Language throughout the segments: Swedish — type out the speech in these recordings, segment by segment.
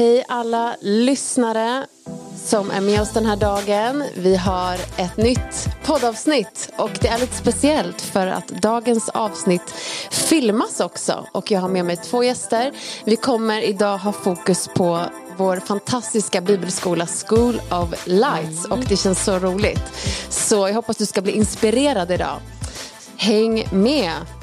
Hej alla lyssnare som är med oss den här dagen. Vi har ett nytt poddavsnitt och det är lite speciellt för att dagens avsnitt filmas också och jag har med mig två gäster. Vi kommer idag ha fokus på vår fantastiska bibelskola School of Lights och det känns så roligt. Så jag hoppas du ska bli inspirerad idag. Häng med!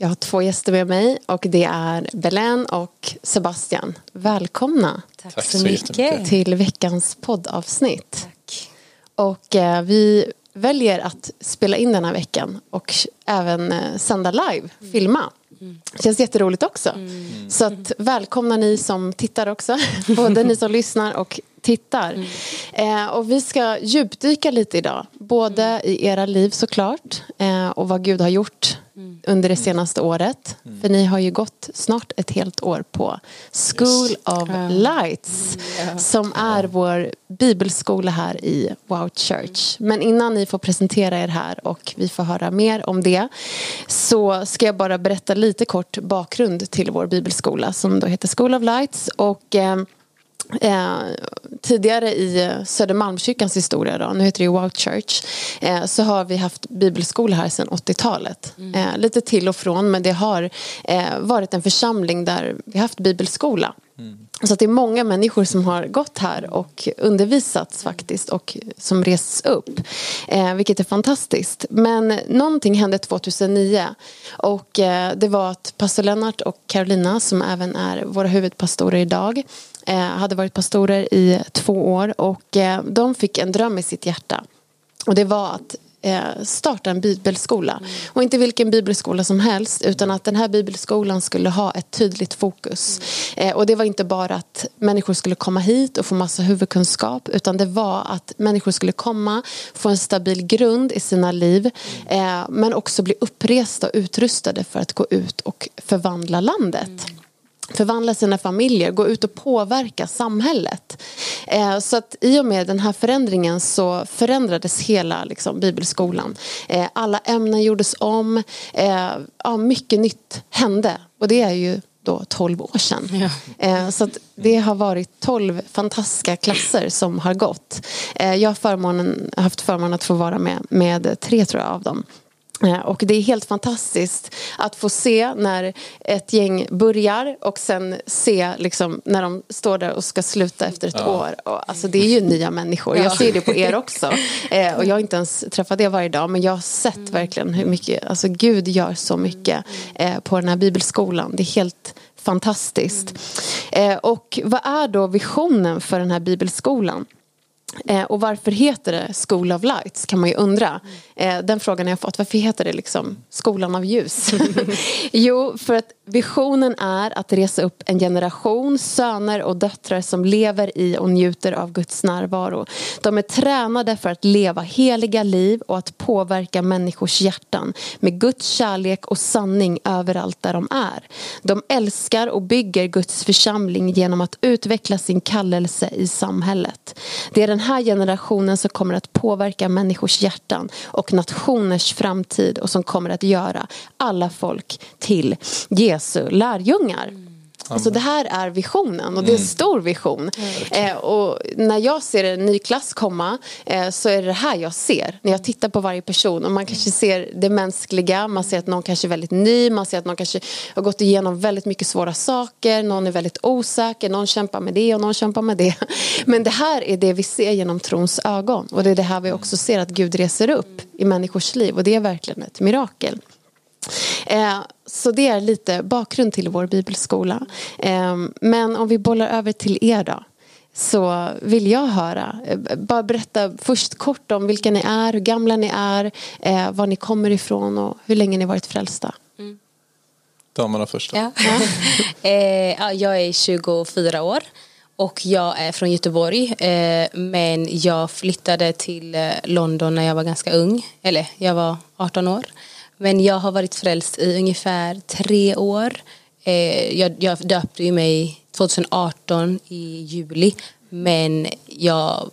Jag har två gäster med mig och det är Belen och Sebastian. Välkomna Tack, Tack så mycket. till veckans poddavsnitt. Tack. Och eh, vi väljer att spela in den här veckan och även eh, sända live, mm. filma. Mm. Det känns jätteroligt också. Mm. Så att, välkomna ni som tittar också, både ni som lyssnar och tittar. Mm. Eh, och vi ska djupdyka lite idag, både mm. i era liv såklart eh, och vad Gud har gjort mm. under det senaste året. Mm. För ni har ju gått snart ett helt år på School yes. of Lights yeah. som är vår bibelskola här i Wow Church. Men innan ni får presentera er här och vi får höra mer om det så ska jag bara berätta lite kort bakgrund till vår bibelskola som då heter School of Lights. Och, eh, Eh, tidigare i Södermalmskyrkans historia, då, nu heter det Wow Church, eh, så har vi haft bibelskola här sedan 80-talet. Mm. Eh, lite till och från, men det har eh, varit en församling där vi haft bibelskola. Mm. Så det är många människor som har gått här och undervisats faktiskt och som rests upp. Eh, vilket är fantastiskt. Men någonting hände 2009 och eh, det var att pastor Lennart och Carolina som även är våra huvudpastorer idag eh, Eh, hade varit pastorer i två år och eh, de fick en dröm i sitt hjärta. Och det var att eh, starta en bibelskola. Och inte vilken bibelskola som helst utan att den här bibelskolan skulle ha ett tydligt fokus. Mm. Och det var inte bara att människor skulle komma hit och få massa huvudkunskap utan det var att människor skulle komma, få en stabil grund i sina liv men också bli uppresta och utrustade för att gå ut och förvandla landet. Mm förvandla sina familjer, gå ut och påverka samhället. Eh, så att i och med den här förändringen så förändrades hela liksom, bibelskolan. Eh, alla ämnen gjordes om, eh, ja, mycket nytt hände och det är ju då 12 år sedan. Ja. Så att det har varit 12 fantastiska klasser som har gått. Jag har förmånen, haft förmånen att få vara med med tre tror jag av dem. Eh, och det är helt fantastiskt att få se när ett gäng börjar och sen se liksom, när de står där och ska sluta efter ett ja. år. Och, alltså, det är ju nya människor. Jag ser det på er också. Eh, och jag har inte ens träffat er varje dag men jag har sett mm. verkligen hur mycket, alltså Gud gör så mycket eh, på den här bibelskolan. Det är helt fantastiskt. Mm. Eh, och vad är då visionen för den här bibelskolan? Eh, och varför heter det School of Lights kan man ju undra. Eh, den frågan har jag fått. Varför heter det liksom Skolan av ljus? jo, för att visionen är att resa upp en generation söner och döttrar som lever i och njuter av Guds närvaro. De är tränade för att leva heliga liv och att påverka människors hjärtan med Guds kärlek och sanning överallt där de är. De älskar och bygger Guds församling genom att utveckla sin kallelse i samhället. Det är den här generationen som kommer att påverka människors hjärtan och nationers framtid och som kommer att göra alla folk till Jesus Jesu lärjungar. Alltså det här är visionen och det är en mm. stor vision. Mm. Eh, och när jag ser en ny klass komma eh, så är det det här jag ser. När jag tittar på varje person och man kanske ser det mänskliga, man ser att någon kanske är väldigt ny, man ser att någon kanske har gått igenom väldigt mycket svåra saker, någon är väldigt osäker, någon kämpar med det och någon kämpar med det. Men det här är det vi ser genom trons ögon och det är det här vi också ser att Gud reser upp i människors liv och det är verkligen ett mirakel. Eh, så det är lite bakgrund till vår bibelskola. Eh, men om vi bollar över till er då. Så vill jag höra. Eh, bara berätta först kort om vilka ni är, hur gamla ni är, eh, var ni kommer ifrån och hur länge ni varit frälsta. Mm. Damerna först. Ja. eh, jag är 24 år och jag är från Göteborg. Eh, men jag flyttade till London när jag var ganska ung. Eller jag var 18 år. Men jag har varit frälst i ungefär tre år. Eh, jag, jag döpte ju mig 2018 i juli. Men jag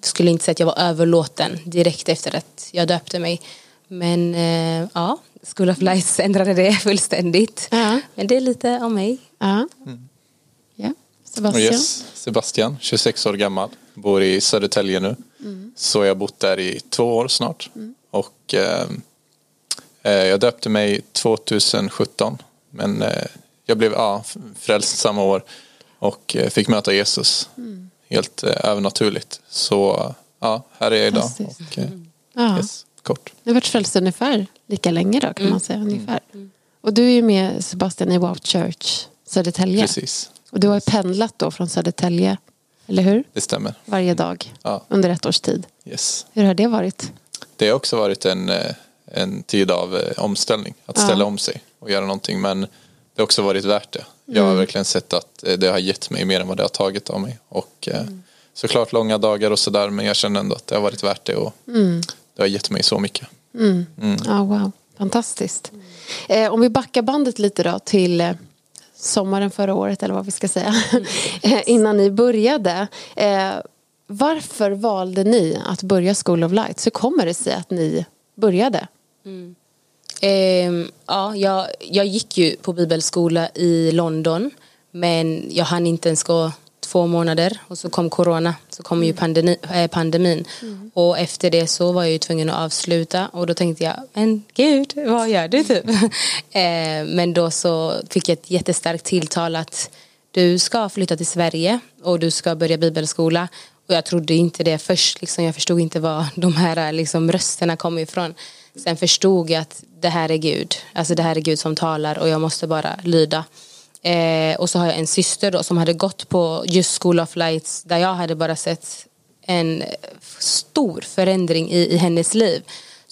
skulle inte säga att jag var överlåten direkt efter att jag döpte mig. Men eh, ja, School of Lights ändrade det fullständigt. Ja. Men det är lite om mig. Ja. ja. Och Sebastian? Yes, Sebastian, 26 år gammal, bor i Södertälje nu. Så jag har bott där i två år snart. Och eh, eh, jag döpte mig 2017. Men eh, jag blev ja, frälst samma år och eh, fick möta Jesus. Helt eh, övernaturligt. Så ja, här är jag idag. Och, eh, Ja. yes, kort. Du har varit frälst ungefär lika länge då kan man säga. Ungefär. Och du är ju med Sebastian i Wow Church Södertälje. Precis, Och du har pendlat då från Södertälje, eller hur? det stämmer. Varje dag Ja. under ett års tid. Yes. Hur har det varit? Det har också varit en, eh, en tid av eh, omställning. Att ställa Ja. om sig och göra någonting. Men det har också varit värt det. Jag har verkligen sett att eh, det har gett mig mer än vad det har tagit av mig. Och eh, såklart långa dagar och sådär. Men jag känner ändå att det har varit värt det. Och det har gett mig så mycket. Ja, wow. Fantastiskt. Eh, om vi backar bandet lite då till sommaren förra året eller vad vi ska säga. innan ni började. Eh, varför valde ni att börja School of Lights? Hur kommer det sig att ni började? Ehm, ja, jag, jag gick ju på bibelskola i London men jag hann inte ens gå två månader. Och så kom corona, så kom ju pandemi, eh, pandemin. Och efter det så var jag ju tvungen att avsluta. Och då tänkte jag, men gud, vad gör du typ? eh, men då så fick jag ett jättestarkt tilltal att du ska flytta till Sverige och du ska börja bibelskola. Och jag trodde inte det först, liksom, jag förstod inte var de här liksom, rösterna kom ifrån. Sen förstod jag att det här är Gud, alltså det här är Gud som talar och jag måste bara lyda. Eh, och så har jag en syster då som hade gått på just School of Lights där jag hade bara sett en stor förändring i, i hennes liv.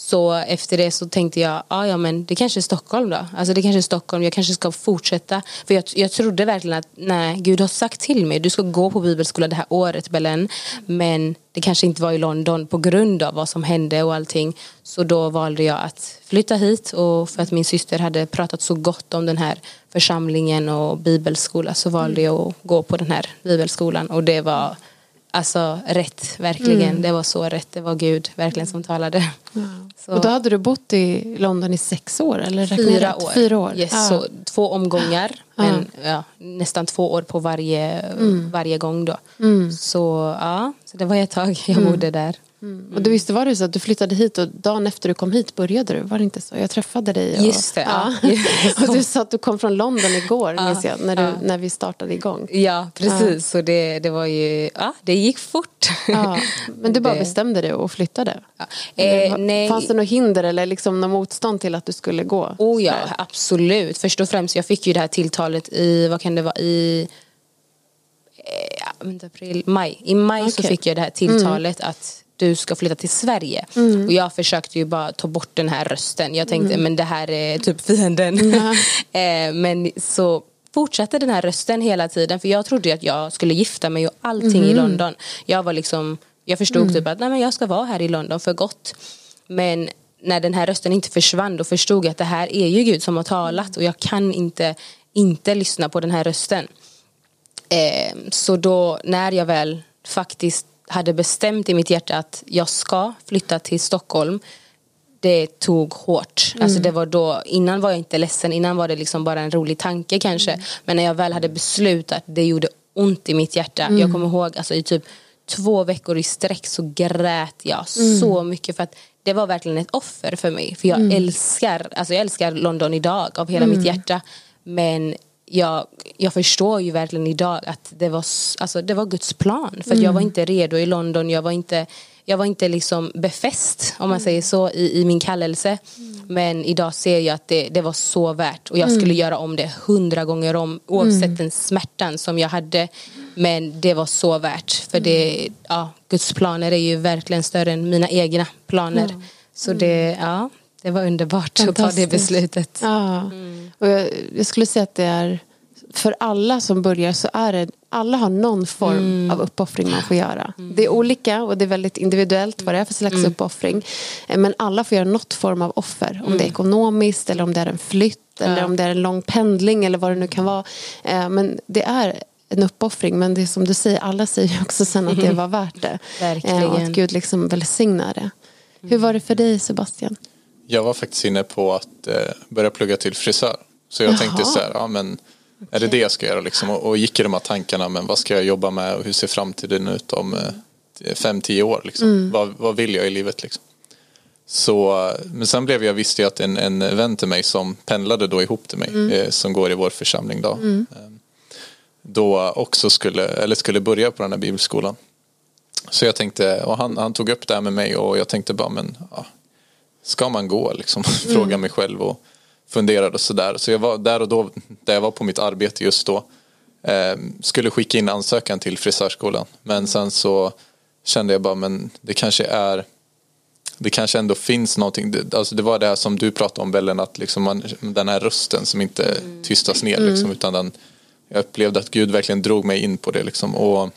Så efter det så tänkte jag, ah, ja men det kanske är Stockholm då. Alltså det kanske är Stockholm, jag kanske ska fortsätta. För jag, jag trodde verkligen att nej, Gud har sagt till mig, du ska gå på bibelskola det här året Belen. Men det kanske inte var i London på grund av vad som hände och allting. Så då valde jag att flytta hit och för att min syster hade pratat så gott om den här församlingen och bibelskola så valde jag att gå på den här bibelskolan och det var Alltså rätt, verkligen. Det var så rätt. Det var Gud verkligen som talade. Så, Och då hade du bott i London i sex år? Eller fyra år. Fyra år. Yes, Ja. så två omgångar. Men ja, nästan två år på varje, varje gång då. Så ja, så det var ett tag jag bodde där. Mm. Och du visste var det så att du flyttade hit och dagen efter du kom hit började du? Var det inte så? Jag träffade dig. Och, Just det, ja. och du sa att du kom från London igår minns jag, när, du, när vi startade igång. Ja, precis. Så det, det var ju, ja, det gick fort. Ja. Men du bara Det- bestämde dig och flyttade? Ja. Eh, nej. Fanns det något hinder eller liksom något motstånd till att du skulle gå? Oh ja, Sådär. absolut. Först och främst, jag fick ju det här tilltalet i, vad kan det vara, i eh, ja, april, maj. I maj så Okej. fick jag det här tilltalet att du ska flytta till Sverige. Och jag försökte ju bara ta bort den här rösten. Jag tänkte, men det här är typ fienden. eh, men så fortsatte den här rösten hela tiden. För jag trodde att jag skulle gifta mig och allting i London. Jag var liksom, jag förstod typ att nej, men jag ska vara här i London för gott. Men när den här rösten inte försvann då förstod jag att det här är ju Gud som har talat och jag kan inte inte lyssna på den här rösten. Eh, så då när jag väl faktiskt hade bestämt i mitt hjärta att jag ska flytta till Stockholm det tog hårt. Alltså det var då, innan var jag inte ledsen, innan var det liksom bara en rolig tanke kanske. Men när jag väl hade beslutat, det gjorde ont i mitt hjärta. Jag kommer ihåg alltså, i typ två veckor i sträck så grät jag så mycket för att det var verkligen ett offer för mig. För jag älskar, alltså jag älskar London idag av hela mitt hjärta. Men jag, jag förstår ju verkligen idag att det var, alltså, det var Guds plan. För att jag var inte redo i London, jag var inte, jag var inte liksom befäst om man säger så i, i min kallelse. Men idag ser jag att det, det var så värt. Och jag skulle göra om det hundra gånger om oavsett den smärtan som jag hade. Men det var så värt. För det, ja, Guds planer är ju verkligen större än mina egna planer. Så det, ja, det var underbart att ta det beslutet. Ja. Och jag, jag skulle säga att det är för alla som börjar så är det alla har någon form av uppoffring man får göra. Det är olika och det är väldigt individuellt vad det är för slags uppoffring. Eh, Men alla får göra något form av offer. Om det är ekonomiskt eller om det är en flytt eller om det är en lång pendling eller vad det nu kan vara. Eh, Men det är en uppoffring men det är som du säger, alla säger också sen att det var värt det. Verkligen. Eh, Och att Gud liksom välsignar det. Hur var det för dig Sebastian? Jag var faktiskt inne på att eh, börja plugga till frisör. Så jag Jaha. tänkte så här, ja men är det det jag ska göra liksom? Och, och gick i de här tankarna, men vad ska jag jobba med och hur ser framtiden ut om eh, fem, tio år liksom? Vad, vad vill jag i livet liksom? Så, men sen blev jag, visste jag att en, en vän till mig som pendlade då ihop till mig, eh, som går i vår församling då, eh, då också skulle, eller skulle börja på den här bibelskolan. Så jag tänkte, och han, han tog upp det här med mig och jag tänkte bara, men ja, ska man gå liksom? Fråga mig själv och funderade och sådär. Så jag var där och då, där jag var på mitt arbete just då, eh, skulle skicka in ansökan till frisörskolan. Men sen så kände jag bara, men det kanske är det kanske ändå finns någonting, det, alltså det var det här som du pratade om Bellen, att liksom man, den här rösten som inte tystas ner liksom, utan den, jag upplevde att Gud verkligen drog mig in på det liksom. Och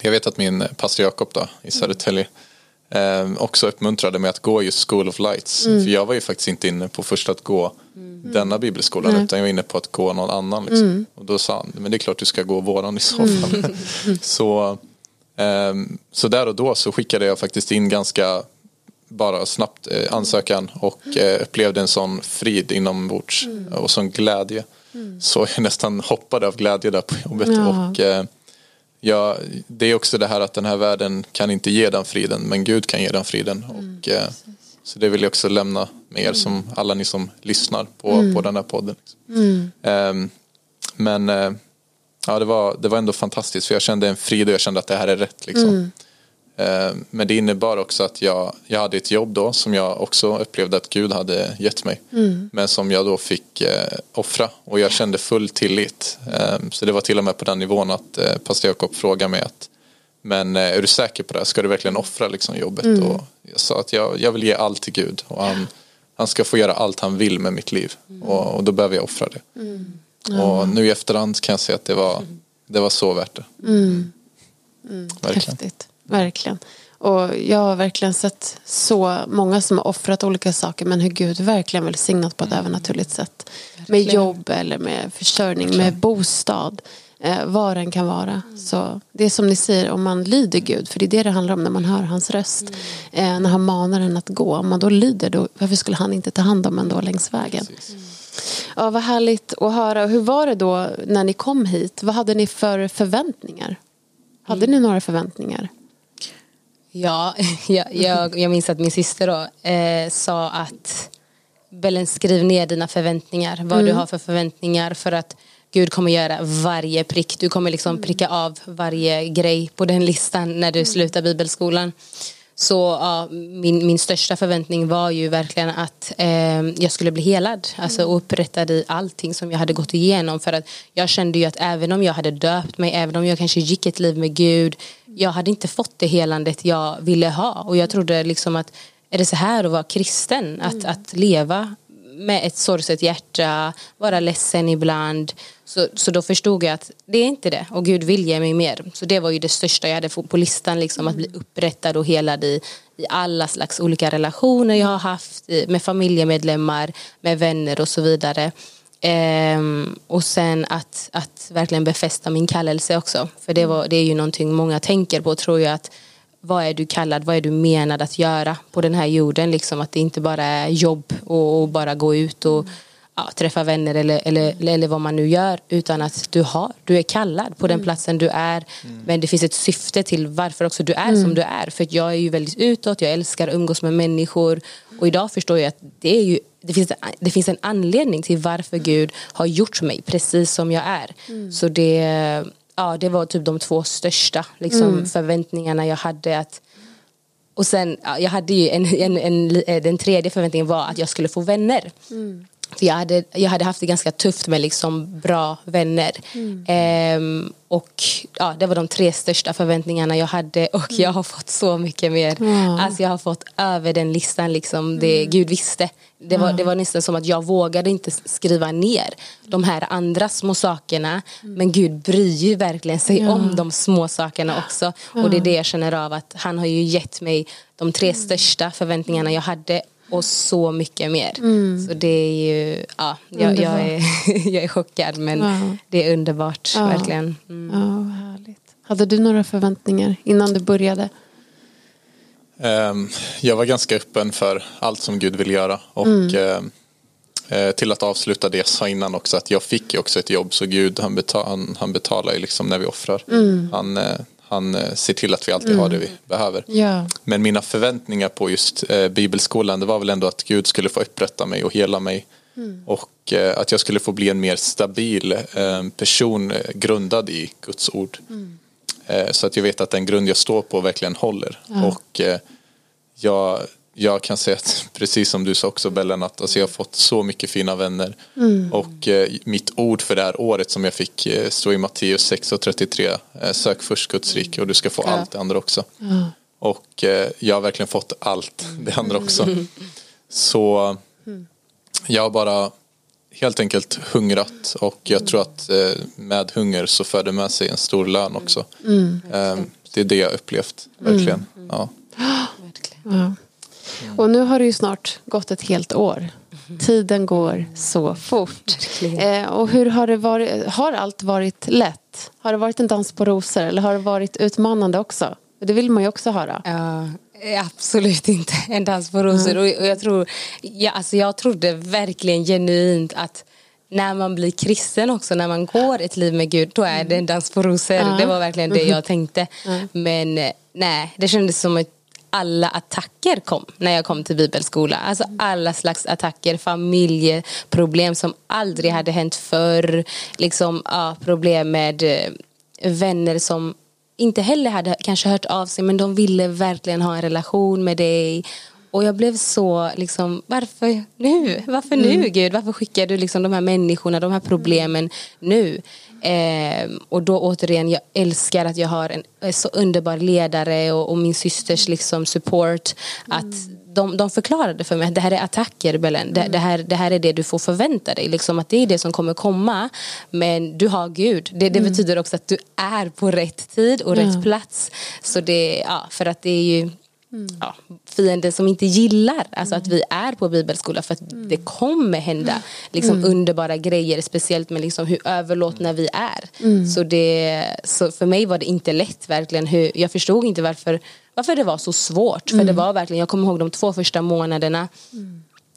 jag vet att min pastor Jakob då, i Södertälje eh, också uppmuntrade mig att gå just School of Lights. För jag var ju faktiskt inte inne på först att gå denna bibelskolan utan jag var inne på att gå någon annan. Liksom. Och då sa han, men det är klart du ska gå våran i så fall. så, ehm, så där och då så skickade jag faktiskt in ganska bara snabbt eh, ansökan och eh, upplevde en sån frid inombords och sån glädje. Så jag nästan hoppade av glädje där på jobbet. Ja. Och, eh, ja, det är också det här att den här världen kan inte ge den friden men Gud kan ge den friden. Och, eh, så det vill jag också lämna med er som alla ni som lyssnar på, på den här podden. Liksom. Ehm, men eh, ja, det, var, det var ändå fantastiskt för jag kände en frid och jag kände att det här är rätt. Liksom. Eh, Men det innebar också att jag, jag hade ett jobb då som jag också upplevde att Gud hade gett mig. Men som jag då fick eh, offra och jag kände full tillit. Eh, så det var till och med på den nivån att eh, pastor Jakob frågade mig att men eh, är du säker på det här? Ska du verkligen offra liksom, jobbet? Och jag sa att jag, jag vill ge allt till Gud och han, han ska få göra allt han vill med mitt liv och, och då behöver jag offra det. Och nu i efterhand kan jag säga att det var, det var så värt det. Verkligen. Häftigt, verkligen. Och jag har verkligen sett så många som har offrat olika saker men hur Gud verkligen välsignat på ett övernaturligt sätt. Med jobb eller med försörjning, med bostad. Eh, vad den kan vara. Så det är som ni säger, om man lyder Gud, för det är det det handlar om när man hör hans röst. Eh, när han manar en att gå, om man då lyder, då, varför skulle han inte ta hand om en då längs vägen? Ja, vad härligt att höra. Hur var det då när ni kom hit? Vad hade ni för förväntningar? Hade ni några förväntningar? Ja, jag, jag, jag minns att min syster då, eh, sa att Bellen skriv ner dina förväntningar. Vad du har för förväntningar för att Gud kommer göra varje prick. Du kommer liksom pricka av varje grej på den listan när du slutar bibelskolan. Så ja, min, min största förväntning var ju verkligen att eh, jag skulle bli helad. Alltså upprättad i allting som jag hade gått igenom. För att jag kände ju att även om jag hade döpt mig, även om jag kanske gick ett liv med Gud. Jag hade inte fått det helandet jag ville ha. Och jag trodde liksom att är det så här att vara kristen? Att, att leva med ett sorgset hjärta, vara ledsen ibland. Så, så då förstod jag att det är inte det och Gud vill ge mig mer. Så det var ju det största jag hade på listan, liksom, att bli upprättad och helad i, i alla slags olika relationer jag har haft med familjemedlemmar, med vänner och så vidare. Ehm, och sen att, att verkligen befästa min kallelse också. För det, var, det är ju någonting många tänker på tror jag att vad är du kallad, vad är du menad att göra på den här jorden? Liksom att det inte bara är jobb och, och bara gå ut och ja, träffa vänner eller, eller, eller vad man nu gör utan att du, har, du är kallad på den platsen du är. Men det finns ett syfte till varför också du är som du är för jag är ju väldigt utåt, jag älskar att umgås med människor. Och idag förstår jag att det är ju det finns, det finns en anledning till varför Gud har gjort mig precis som jag är. Så det, ja, det var typ de två största liksom, förväntningarna jag hade. att och sen, ja, jag hade ju en, en, en, en, den tredje förväntningen var att jag skulle få vänner. För jag, hade, jag hade haft det ganska tufft med liksom bra vänner. Ehm, och ja, det var de tre största förväntningarna jag hade och jag har fått så mycket mer. Ja. Alltså jag har fått över den listan liksom det Gud visste. Det var, det var nästan som att jag vågade inte skriva ner de här andra små sakerna. Men Gud bryr ju verkligen sig Ja. om de små sakerna också. Och det är det jag känner av att han har ju gett mig de tre största förväntningarna jag hade och så mycket mer. Så det är ju, ja, jag, jag, är, jag är chockad men Ja. det är underbart Ja. verkligen. Mm. Ja, härligt. Hade du några förväntningar innan du började? Ehm, jag var ganska öppen för allt som Gud vill göra. Och mm. eh, till att avsluta det jag sa innan också att jag fick ju också ett jobb så Gud han, betal, han, han betalar ju liksom när vi offrar. Mm. Han, eh, han eh, ser till att vi alltid mm. har det vi behöver. Ja. Men mina förväntningar på just eh, bibelskolan det var väl ändå att Gud skulle få upprätta mig och hela mig. Mm. Och eh, att jag skulle få bli en mer stabil eh, person grundad i Guds ord. Mm. Eh, så att jag vet att den grund jag står på verkligen håller. Och eh, jag, jag kan säga att precis som du sa också Bellen att alltså jag har fått så mycket fina vänner. Mm. Och eh, mitt ord för det här året som jag fick stå i Matteus 6 och 33. Sök först Guds rike och du ska få ja. allt det andra också. Ja. Och jag har verkligen fått allt det andra också. Mm. Så jag har bara helt enkelt hungrat och jag tror att eh, med hunger så för det med sig en stor lön också. Mm. Eh, det är det jag upplevt, verkligen. Mm. Ja. Ja. Och nu har det ju snart gått ett helt år. Tiden går så fort. Eh, och hur har det varit? Har allt varit lätt? Har det varit en dans på rosor eller har det varit utmanande också? Det vill man ju också höra. Ja, Absolut inte en dans på rosor. Mm. Och jag, tror, ja, alltså jag trodde verkligen genuint att när man blir kristen också, när man går ett liv med Gud, då är det en dans på rosor. Mm. Det var verkligen det jag tänkte. Mm. Men eh, nej, det kändes som att alla attacker kom när jag kom till bibelskola. Alltså alla slags attacker, familjeproblem som aldrig hade hänt förr. Liksom, ja, problem med eh, vänner som inte heller hade kanske hört av sig men de ville verkligen ha en relation med dig. Och jag blev så liksom, varför nu? Varför nu mm. Gud? Varför skickar du liksom de här människorna, de här problemen nu? Eh, och då återigen, jag älskar att jag har en så underbar ledare och, och min systers liksom support. Att de, de förklarade för mig att det här är attacker Belen. Det, det, här, det här är det du får förvänta dig. Liksom att det är det som kommer komma. Men du har Gud. Det, det mm. betyder också att du är på rätt tid och rätt plats. Så det, ja, för att det är ju Mm. Ja, fienden som inte gillar alltså mm. att vi är på bibelskola för att mm. det kommer hända liksom, mm. underbara grejer speciellt med liksom, hur överlåtna vi är. Mm. Så, det, så för mig var det inte lätt verkligen. Hur, jag förstod inte varför, varför det var så svårt. För det mm. var verkligen, jag kommer ihåg de två första månaderna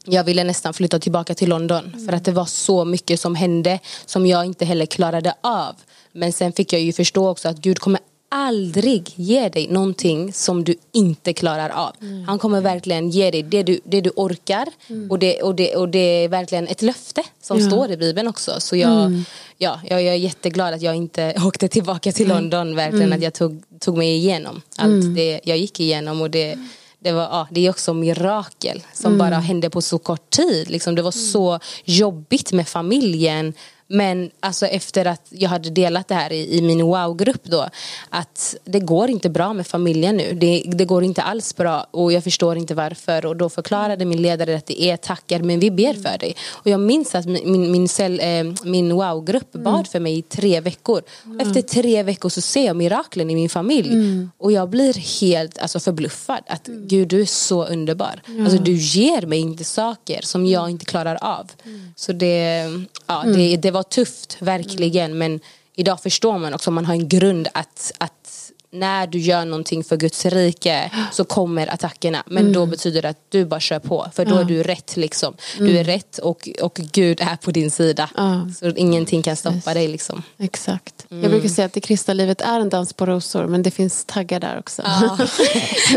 jag ville nästan flytta tillbaka till London för att det var så mycket som hände som jag inte heller klarade av. Men sen fick jag ju förstå också att Gud kommer aldrig ge dig någonting som du inte klarar av. Mm. Han kommer verkligen ge dig det du, det du orkar mm. och, det, och, det, och det är verkligen ett löfte som ja. står i Bibeln också. Så jag, mm. ja, jag, jag är jätteglad att jag inte åkte tillbaka till London, verkligen mm. att jag tog, tog mig igenom allt mm. det jag gick igenom. Och det, det, var, ja, det är också mirakel som bara hände på så kort tid. Liksom, det var så jobbigt med familjen men alltså efter att jag hade delat det här i, i min wow-grupp då att det går inte bra med familjen nu. Det, det, går inte alls bra och jag förstår inte varför. Och då förklarade min ledare att det är tackar men vi ber för dig. Och jag minns att min, min, min, cell, eh, min wow-grupp mm. bad för mig i tre veckor. Mm. Efter tre veckor så ser jag miraklen i min familj. Mm. Och jag blir helt alltså, förbluffad. Att mm. Gud du är så underbar. Alltså, du ger mig inte saker som jag inte klarar av. Mm. Så det, ja, det, det var var tufft, verkligen. Men idag förstår man också, man har en grund att, att när du gör någonting för Guds rike så kommer attackerna. Men mm. då betyder det att du bara kör på. För då ja. är du rätt liksom. Du är mm. rätt och, och Gud är på din sida. Ja. Så ingenting kan stoppa yes. dig liksom. Exakt. Mm. Jag brukar säga att det kristna livet är en dans på rosor men det finns taggar där också. Ja.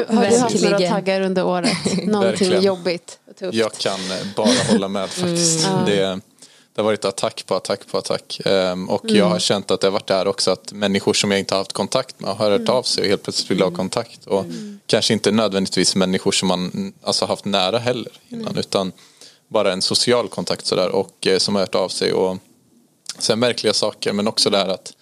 Har du haft några taggar under året? Någonting jobbigt och tufft? Jag kan bara hålla med faktiskt. Mm. Det det har varit attack på attack på attack. Um, och mm. jag har känt att det har varit där också att människor som jag inte har haft kontakt med har hört mm. av sig och helt plötsligt vill ha mm. kontakt. Och mm. kanske inte nödvändigtvis människor som man alltså, haft nära heller innan utan bara en social kontakt sådär och eh, som har hört av sig. Och sen märkliga saker men också det här att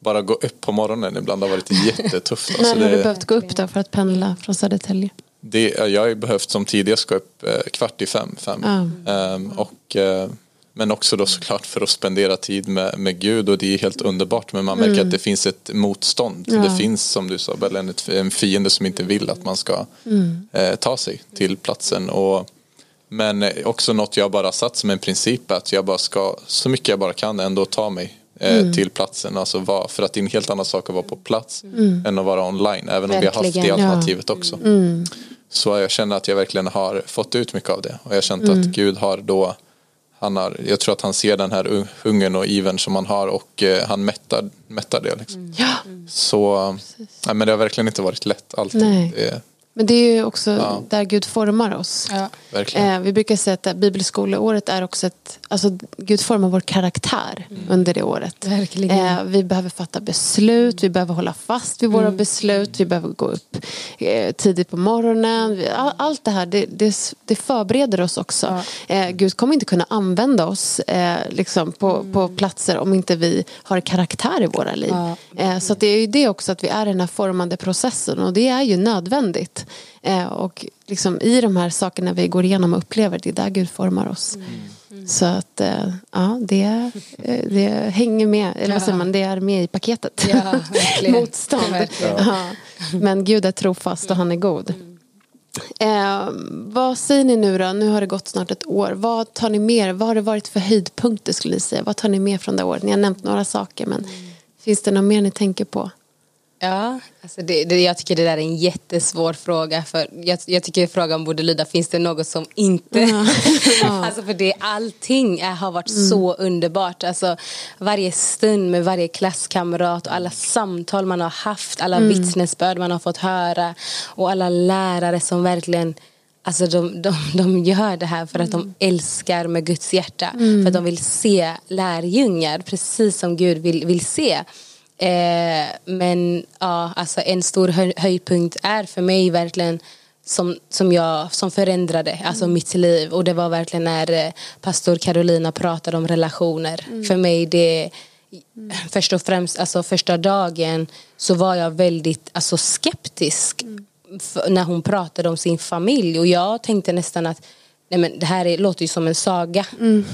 bara gå upp på morgonen ibland har varit jättetufft. Alltså, När har du behövt gå upp då för att pendla från Södertälje? Det, jag har behövt som tidigast gå upp eh, kvart i fem. fem. Um, och uh, men också då såklart för att spendera tid med, med Gud och det är helt underbart men man märker mm. att det finns ett motstånd. Ja. Det finns som du sa Bellen en fiende som inte vill att man ska mm. eh, ta sig till platsen. Och, men också något jag bara satt som en princip att jag bara ska så mycket jag bara kan ändå ta mig eh, till platsen. Alltså var, för att det är en helt annan sak att vara på plats än att vara online. Även om vi har haft det Verkligen. alternativet också. Så jag känner att jag verkligen har fått ut mycket av det. Och jag har känt att Gud har då han har, jag tror att han ser den här ung- hungern och ivern som man har och eh, han mättar, mättar det. Liksom. Ja, Så nej, men det har verkligen inte varit lätt alltid. Nej. Det, men det är ju också Ja. där Gud formar oss. Ja. Eh, vi brukar säga att bibelskoleåret är också ett, alltså Gud formar vår karaktär under det året. Verkligen. Eh, vi behöver fatta beslut, vi behöver hålla fast vid våra beslut, vi behöver gå upp eh, tidigt på morgonen. All, allt det här, det, det, det förbereder oss också. Eh, Gud kommer inte kunna använda oss eh, liksom på, på platser om inte vi har karaktär i våra liv. Ja. Eh, så att det är ju det också att vi är i den här formande processen och det är ju nödvändigt. Eh, och liksom i de här sakerna vi går igenom och upplever, det är där Gud formar oss. Så att eh, ja, det, eh, det hänger med, eller vad säger man, det är med i paketet. Ja. Motstånd. Verkligen. Ja. Men Gud är trofast och han är god. Eh, vad säger ni nu då? Nu har det gått snart ett år. Vad tar ni med? Vad har det varit för höjdpunkter skulle ni säga? Vad tar ni med från det året? Ni har nämnt några saker men finns det något mer ni tänker på? Ja, alltså det, det, jag tycker det där är en jättesvår fråga. För jag, jag tycker frågan borde lyda, finns det något som inte... alltså för det, allting är, har varit så underbart. Alltså, varje stund med varje klasskamrat och alla samtal man har haft, alla vittnesbörd man har fått höra och alla lärare som verkligen Alltså de, de, de gör det här för att de älskar med Guds hjärta. För att de vill se lärjungar precis som Gud vill, vill se. Eh, men ja, alltså en stor höj, höjdpunkt är för mig verkligen som, som, jag, som förändrade alltså mitt liv. Och det var verkligen när eh, pastor Carolina pratade om relationer. För mig det först och främst, alltså första dagen så var jag väldigt alltså, skeptisk f- när hon pratade om sin familj. Och jag tänkte nästan att Nej men det här är, låter ju som en saga.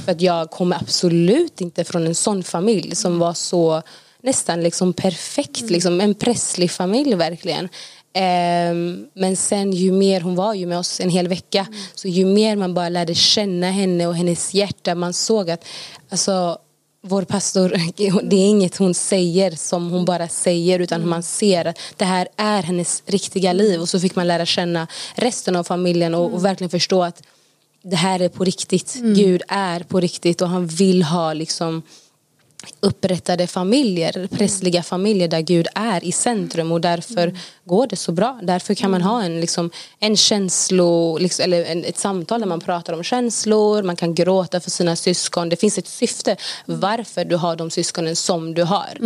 För att jag kommer absolut inte från en sån familj som var så nästan liksom perfekt. Liksom, en prästlig familj verkligen. Ehm, men sen ju mer hon var ju med oss en hel vecka så ju mer man bara lärde känna henne och hennes hjärta man såg att alltså vår pastor, det är inget hon säger som hon bara säger utan man ser att det här är hennes riktiga liv och så fick man lära känna resten av familjen och, och verkligen förstå att det här är på riktigt. Gud är på riktigt och han vill ha liksom upprättade familjer, prästliga familjer där Gud är i centrum och därför går det så bra. Därför kan man ha en, liksom, en känslo, liksom, eller en, ett samtal där man pratar om känslor, man kan gråta för sina syskon. Det finns ett syfte varför du har de syskonen som du har.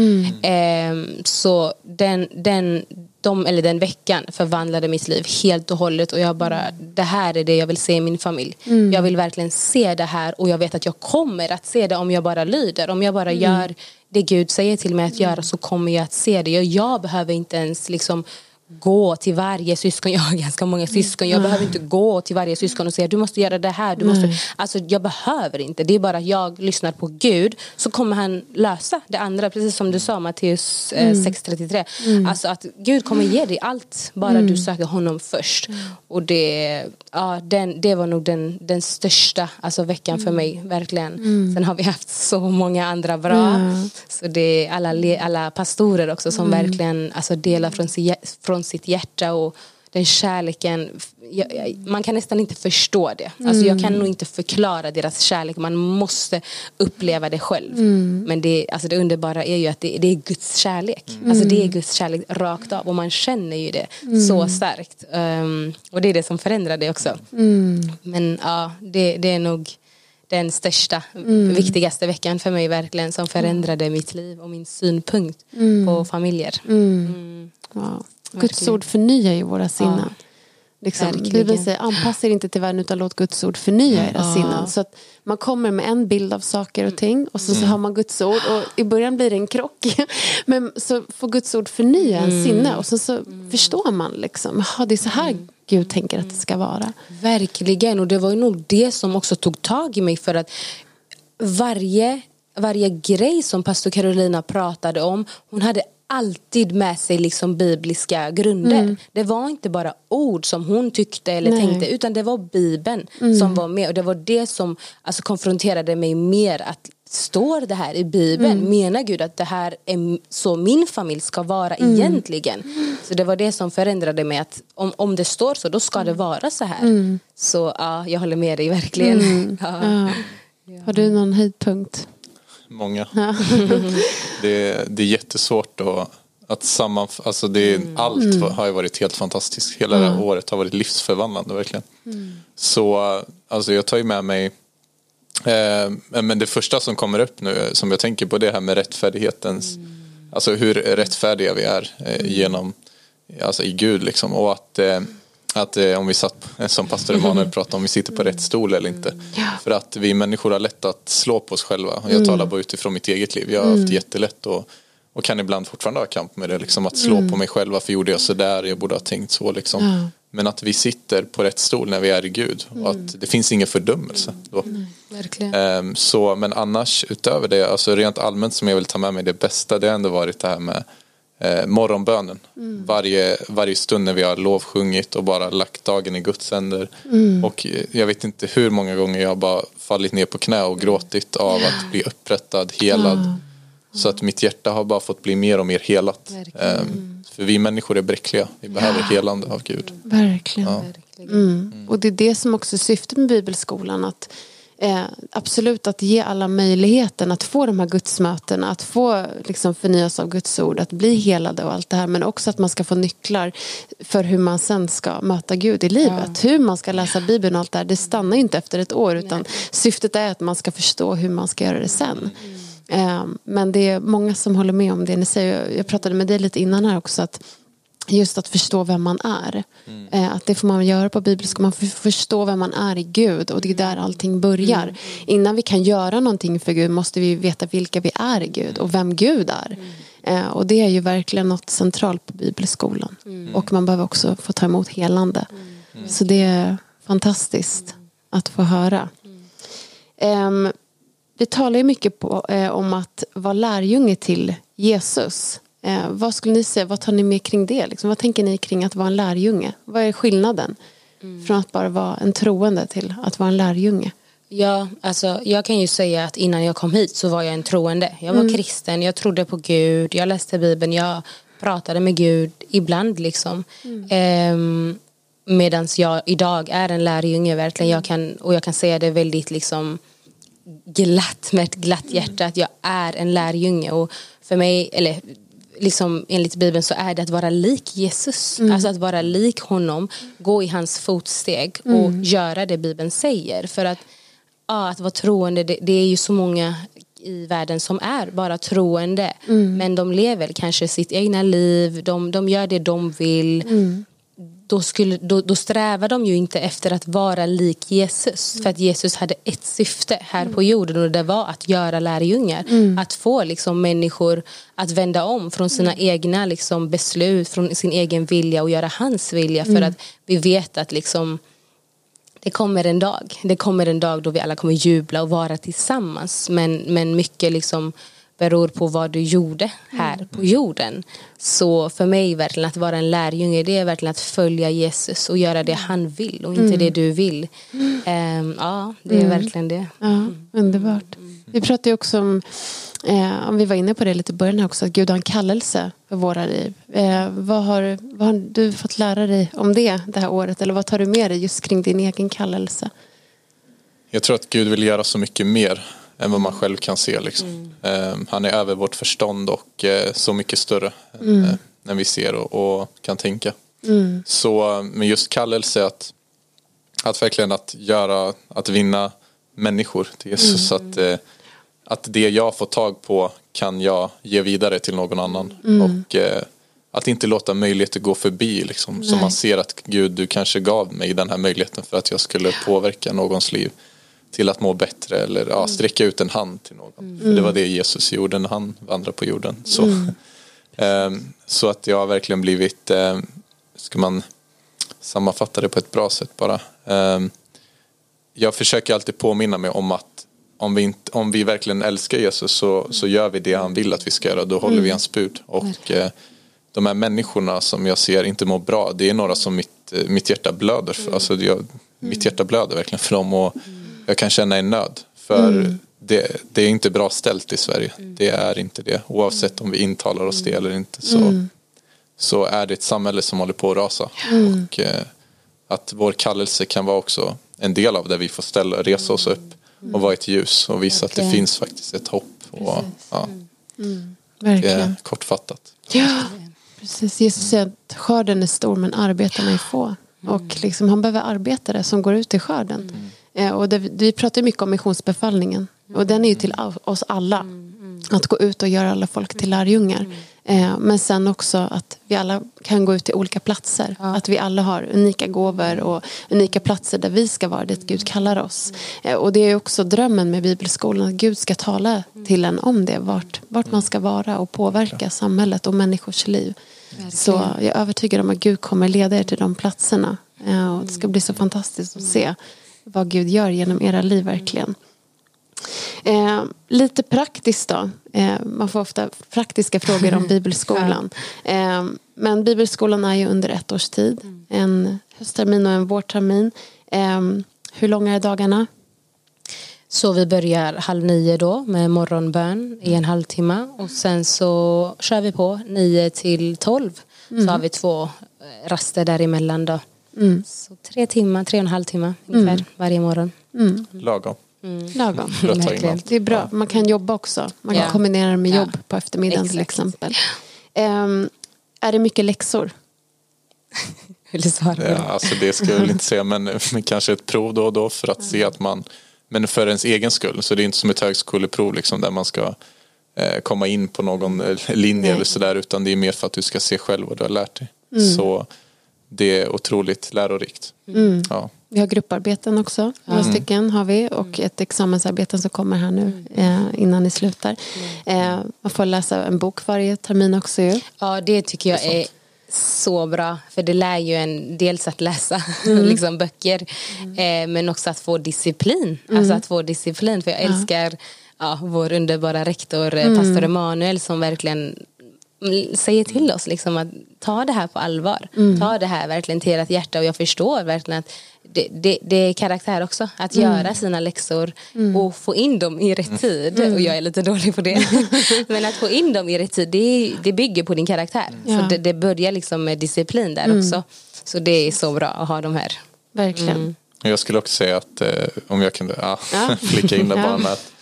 Ehm, så den, den, de, eller den veckan förvandlade mitt liv helt och hållet och jag bara, det här är det jag vill se i min familj. Jag vill verkligen se det här och jag vet att jag kommer att se det om jag bara lyder, om jag bara gör det Gud säger till mig att göra så kommer jag att se det. Jag, jag behöver inte ens liksom gå till varje syskon, jag har ganska många syskon, jag behöver inte gå till varje syskon och säga du måste göra det här, du måste, alltså jag behöver inte, det är bara att jag lyssnar på Gud så kommer han lösa det andra, precis som du sa Matteus eh, 6.33, alltså att Gud kommer ge dig allt, bara du söker honom först. Och det, ja, den, det var nog den, den största alltså, veckan för mig, verkligen. Sen har vi haft så många andra bra, så det är alla, alla pastorer också som verkligen alltså, delar från, si, från sitt hjärta och den kärleken, jag, jag, man kan nästan inte förstå det. Alltså, jag kan nog inte förklara deras kärlek, man måste uppleva det själv. Men det, alltså, det underbara är ju att det, det är Guds kärlek. Alltså, det är Guds kärlek rakt av och man känner ju det så starkt. Um, och det är det som förändrar det också. Men ja, det, det är nog den största, viktigaste veckan för mig verkligen som förändrade mitt liv och min synpunkt på familjer. Mm. Wow. Guds ord förnyar ju våra sinnen. Liksom, Verkligen. Bibeln säger anpassa er inte till världen utan låt Guds ord förnya era Ja. sinnen. Så att man kommer med en bild av saker och ting och så, så har man Guds ord och i början blir det en krock. Men så får Guds ord förnya en sinne och så, så förstår man liksom, jaha det är så här Gud tänker att det ska vara. Verkligen, och det var ju nog det som också tog tag i mig för att varje, varje grej som pastor Carolina pratade om, hon hade alltid med sig liksom bibliska grunder. Mm. Det var inte bara ord som hon tyckte eller Nej. tänkte utan det var bibeln mm. som var med och det var det som alltså, konfronterade mig mer att står det här i bibeln? Mm. Menar Gud att det här är så min familj ska vara mm. egentligen? Så det var det som förändrade mig att om, om det står så då ska det vara så här. Mm. Så ja, jag håller med dig verkligen. Mm. Ja. Ja. Har du någon höjdpunkt? Många. Det, det är jättesvårt att att sammanfatta, alltså det, mm. allt mm. har ju varit helt fantastiskt. Hela mm. det här året har varit livsförvandlande verkligen. Mm. Så alltså jag tar ju med mig eh, men det första som kommer upp nu som jag tänker på det här med rättfärdighetens, mm. alltså hur rättfärdiga vi är eh, genom, alltså i Gud liksom och att eh, att eh, om vi satt, som pastor Emanuel pratade om, vi sitter på rätt stol eller inte. Ja. För att vi människor har lätt att slå på oss själva. Jag talar bara utifrån mitt eget liv. Jag har haft jättelätt att och kan ibland fortfarande ha kamp med det. Liksom att slå mm. på mig själv. Varför gjorde jag så där? Jag borde ha tänkt så. Liksom. Ja. Men att vi sitter på rätt stol när vi är i Gud. Mm. Och att det finns ingen fördömelse. Då. Mm, um, så, men annars utöver det, alltså rent allmänt som jag vill ta med mig det bästa. Det har ändå varit det här med eh, morgonbönen. Mm. Varje, varje stund när vi har lovsjungit och bara lagt dagen i Guds händer. Mm. Och jag vet inte hur många gånger jag har bara fallit ner på knä och gråtit av att bli upprättad, helad. Så att mitt hjärta har bara fått bli mer och mer helat. Um, för vi människor är bräckliga. Vi behöver helande av Gud. Verkligen. Ja. Mm. mm. Och det är det som också är syftet med bibelskolan. Att eh, absolut att ge alla möjligheten att få de här gudsmötena. Att få liksom, förnyas av Guds ord. Att bli helade och allt det här. Men också att man ska få nycklar för hur man sen ska möta Gud i livet. Ja. Hur man ska läsa Bibeln och allt det här. Det stannar ju inte efter ett år. Utan Nej. syftet är att man ska förstå hur man ska göra det sen. Mm. Ehm, men det är många som håller med om det ni säger. Jag pratade med dig lite innan här också. att Just att förstå vem man är. Mm. Ehm, att det får man göra på bibelskolan. Man får förstå vem man är i Gud. Och det är där allting börjar. Mm. Innan vi kan göra någonting för Gud måste vi veta vilka vi är i Gud. Och vem Gud är. Mm. Ehm, och det är ju verkligen något centralt på bibelskolan. Mm. Och man behöver också få ta emot helande. Mm. Så det är fantastiskt att få höra. Um, vi talar ju mycket på, eh, om att vara lärjunge till Jesus. Eh, vad skulle ni säga, vad tar ni med kring det? Liksom, vad tänker ni kring att vara en lärjunge? Vad är skillnaden mm. från att bara vara en troende till att vara en lärjunge? Ja, alltså jag kan ju säga att innan jag kom hit så var jag en troende. Jag var mm. kristen, jag trodde på Gud, jag läste Bibeln, jag pratade med Gud ibland liksom. Mm. Eh, Medan jag idag är en lärjunge verkligen. Jag kan, och jag kan säga det väldigt liksom glatt med ett glatt hjärta att jag är en lärjunge och för mig, eller liksom enligt Bibeln så är det att vara lik Jesus. Mm. Alltså att vara lik honom, gå i hans fotsteg och mm. göra det Bibeln säger. För att, ja, att vara troende, det, det, är ju så många i världen som är bara troende. Mm. Men de lever kanske sitt egna liv, de, de gör det de vill. Mm då, skulle, då, då strävar de ju inte efter att vara lik Jesus. Mm. För att Jesus hade ett syfte här mm. på jorden och det var att göra lärjungar. Mm. Att få liksom, människor att vända om från sina mm. egna liksom, beslut, från sin egen vilja och göra hans vilja. För mm. att vi vet att liksom, det kommer en dag. Det kommer en dag då vi alla kommer jubla och vara tillsammans. Men, men mycket liksom beror på vad du gjorde här mm. på jorden. Så för mig verkligen att vara en lärjunge det är verkligen att följa Jesus och göra det han vill och inte mm. det du vill. Um, ja, det är mm. verkligen det. Ja, underbart. Vi pratade ju också om, eh, om vi var inne på det lite i början också, att Gud har en kallelse för våra liv. Eh, vad, har, vad har du fått lära dig om det det här året? Eller vad tar du med dig just kring din egen kallelse? Jag tror att Gud vill göra så mycket mer än vad man själv kan se. Liksom. Mm. Han är över vårt förstånd och eh, så mycket större mm. Eh, än vi ser och, och kan tänka. Mm. Så med just kallelse att, att verkligen att göra, att vinna människor till Jesus. Mm. Att, eh, att det jag får tag på kan jag ge vidare till någon annan. Mm. Och att inte låta möjligheter gå förbi. Liksom. Så man ser att Gud, du kanske gav mig den här möjligheten för att jag skulle påverka någons liv till att må bättre eller ja, mm. sträcka ut en hand till någon. Mm. För det var det Jesus gjorde när han vandrade på jorden. Så, mm. um, så att jag har verkligen blivit, um, ska man sammanfatta det på ett bra sätt bara. Um, jag försöker alltid påminna mig om att om vi, inte, om vi verkligen älskar Jesus så, så gör vi det han vill att vi ska göra. Då håller vi hans bud. Och eh, de här människorna som jag ser inte mår bra, det är några som mitt, mitt hjärta blöder för. Alltså, jag, mitt hjärta blöder verkligen för dem och jag kan känna en nöd. För det, det är inte bra ställt i Sverige. Det är inte det. Oavsett om vi intalar oss det eller inte så, så är det ett samhälle som håller på att rasa. Och eh, att vår kallelse kan vara också en del av det. Vi får ställa, resa oss upp och vara ett ljus och visa att det finns faktiskt ett hopp. Och, ja, det Verkligen. kortfattat. Ja, precis. Jesus säger att skörden är stor men arbetarna är få. Och liksom, han behöver arbetare som går ut i skörden. Eh, och det, vi pratar mycket om missionsbefallningen. Och den är ju till oss alla. Att gå ut och göra alla folk till lärjungar. Eh, men sen också att vi alla kan gå ut till olika platser. Att vi alla har unika gåvor och unika platser där vi ska vara dit Gud kallar oss. Eh, och det är också drömmen med bibelskolan. Att Gud ska tala till en om det. Vart, vart man ska vara och påverka samhället och människors liv. Så jag är övertygad om att Gud kommer leda er till de platserna. Eh, Och det ska bli så fantastiskt att se vad Gud gör genom era liv verkligen. Eh, lite praktiskt då. Eh, man får ofta praktiska frågor om bibelskolan. Eh, men bibelskolan är ju under ett års tid. En hösttermin och en vårtermin. Eh, hur långa är dagarna? Så vi börjar halv nio då med morgonbön i en halvtimme och sen så kör vi på nio till tolv. Så har vi två raster däremellan då. Så tre timmar, tre och en halv timme ungefär varje morgon. Lagom. Lagom. Att ta in Verkligen. allt. Det är bra. Man kan jobba också. Man kan Ja. kombinera det med Ja. jobb på eftermiddagen till Exakt. exempel. Ehm, är det mycket läxor? Vill du svara Ja, det? alltså det ska jag väl inte säga men, men kanske ett prov då och då för att se att man men för ens egen skull så det är inte som ett högskoleprov liksom där man ska eh, komma in på någon eh, linje Nej. eller sådär utan det är mer för att du ska se själv vad du har lärt dig. Så det är otroligt lärorikt. Ja. Vi har grupparbeten också, några stycken har vi och ett examensarbete som kommer här nu eh, innan ni slutar. Eh, man får läsa en bok varje termin också ju. Ja, det tycker jag är så bra. För det lär ju en dels att läsa liksom böcker eh, men också att få disciplin. Alltså att få disciplin. För jag älskar ja, vår underbara rektor, eh, pastor Emanuel som verkligen mm, säger till oss liksom att ta det här på allvar. Ta det här verkligen till ert hjärta och jag förstår verkligen att det, det, det är karaktär också. Att göra sina läxor och få in dem i rätt tid. Och jag är lite dålig på det. Men att få in dem i rätt tid det, det bygger på din karaktär. Så det, det börjar liksom med disciplin där också. Så det är så bra att ha de här. Verkligen. Jag skulle också säga att eh, om jag kunde ja, Ja. flika in där Ja. bara med att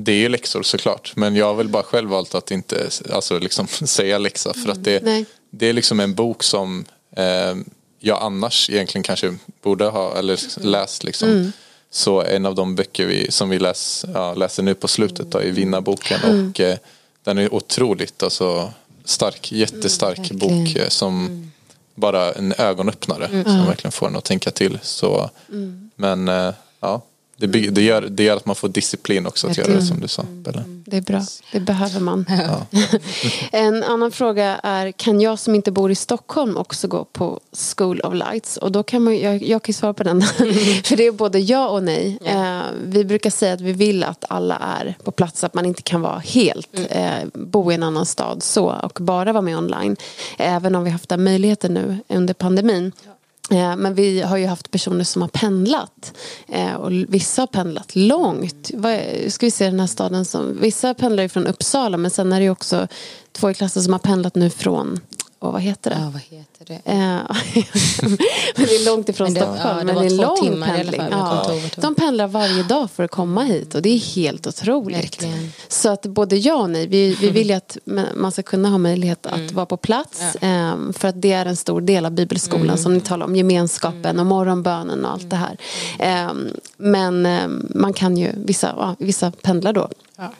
det är ju läxor såklart men jag har väl bara själv valt att inte alltså, liksom, säga läxa för att det, Nej. det är liksom en bok som eh, jag annars egentligen kanske borde ha eller läst liksom. Så en av de böcker vi, som vi läs, ja, läser nu på slutet då, är Vinnarboken och eh, den är otroligt alltså, stark, jättestark verkligen. bok eh, som bara en ögonöppnare som verkligen får en att tänka till. Så, Men eh, ja, det, det, gör, det gör att man får disciplin också att göra det som du sa Bella. Det är bra, det behöver man. en annan fråga är, kan jag som inte bor i Stockholm också gå på School of Lights? Och då kan man, jag, jag kan ju svara på den. För det är både ja och nej. Eh, vi brukar säga att vi vill att alla är på plats, att man inte kan vara helt, eh, bo i en annan stad så och bara vara med online. Även om vi haft den möjligheten nu under pandemin. Eh, men vi har ju haft personer som har pendlat. Eh, och vissa har pendlat långt. Ska vi se den här staden som... Vissa pendlar ju från Uppsala men sen är det ju också två i klassen som har pendlat nu från... Och vad heter det? Ja, vad heter det? Eh, men det är långt ifrån Men det- Stockholm. ja, det men det är lång timmar pendling. Ja. De pendlar varje dag för att komma hit och det är helt otroligt. Verkligen. Så att både ja och nej. Vi, vi vill ju att man ska kunna ha möjlighet att vara på plats. ehm, För att det är en stor del av bibelskolan som ni talar om. Gemenskapen och morgonbönen och allt det här. Ehm, Men ehm, man kan ju, vissa, ja, vissa pendlar då. Ja.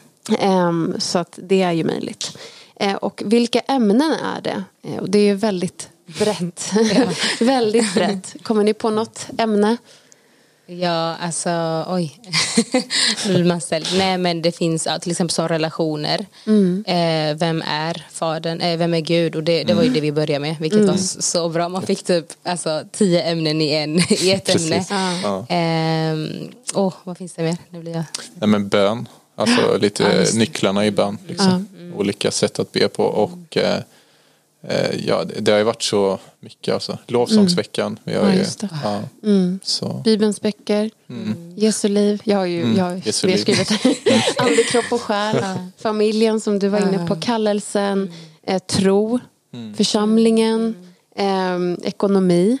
Så att det är ju möjligt. Eh, Och vilka ämnen är det? Eh, Och det är ju väldigt brett. väldigt brett. Kommer ni på något ämne? Ja, alltså oj. Nej men det finns till exempel så relationer. Eh, vem är fadern? Eh, vem är Gud? Och det, det var ju det vi började med. Vilket var så, bra. Man fick typ alltså, tio ämnen i, en, i ett Precis. ämne. Ja. Ehm, åh, vad finns det mer? Nu blir jag... Nej, men bön, alltså lite det. nycklarna i bön. Liksom. Olika sätt att be på och eh, eh, ja, det, har ju varit så mycket alltså. Lovsångsveckan. Vi har Ja, ju, just det. ja, så. Bibelns böcker, Jesu liv. Jag har ju jag Mm. Vi har liv. skrivit Ande, kropp och själ. Familjen som du var inne på. Kallelsen. Eh, tro. Mm. Församlingen. Eh, ekonomi.